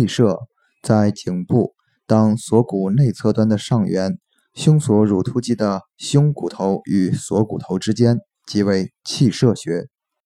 气射在颈部当锁骨内侧端的上缘胸锁乳突肌的胸骨头与锁骨头之间即为气射穴。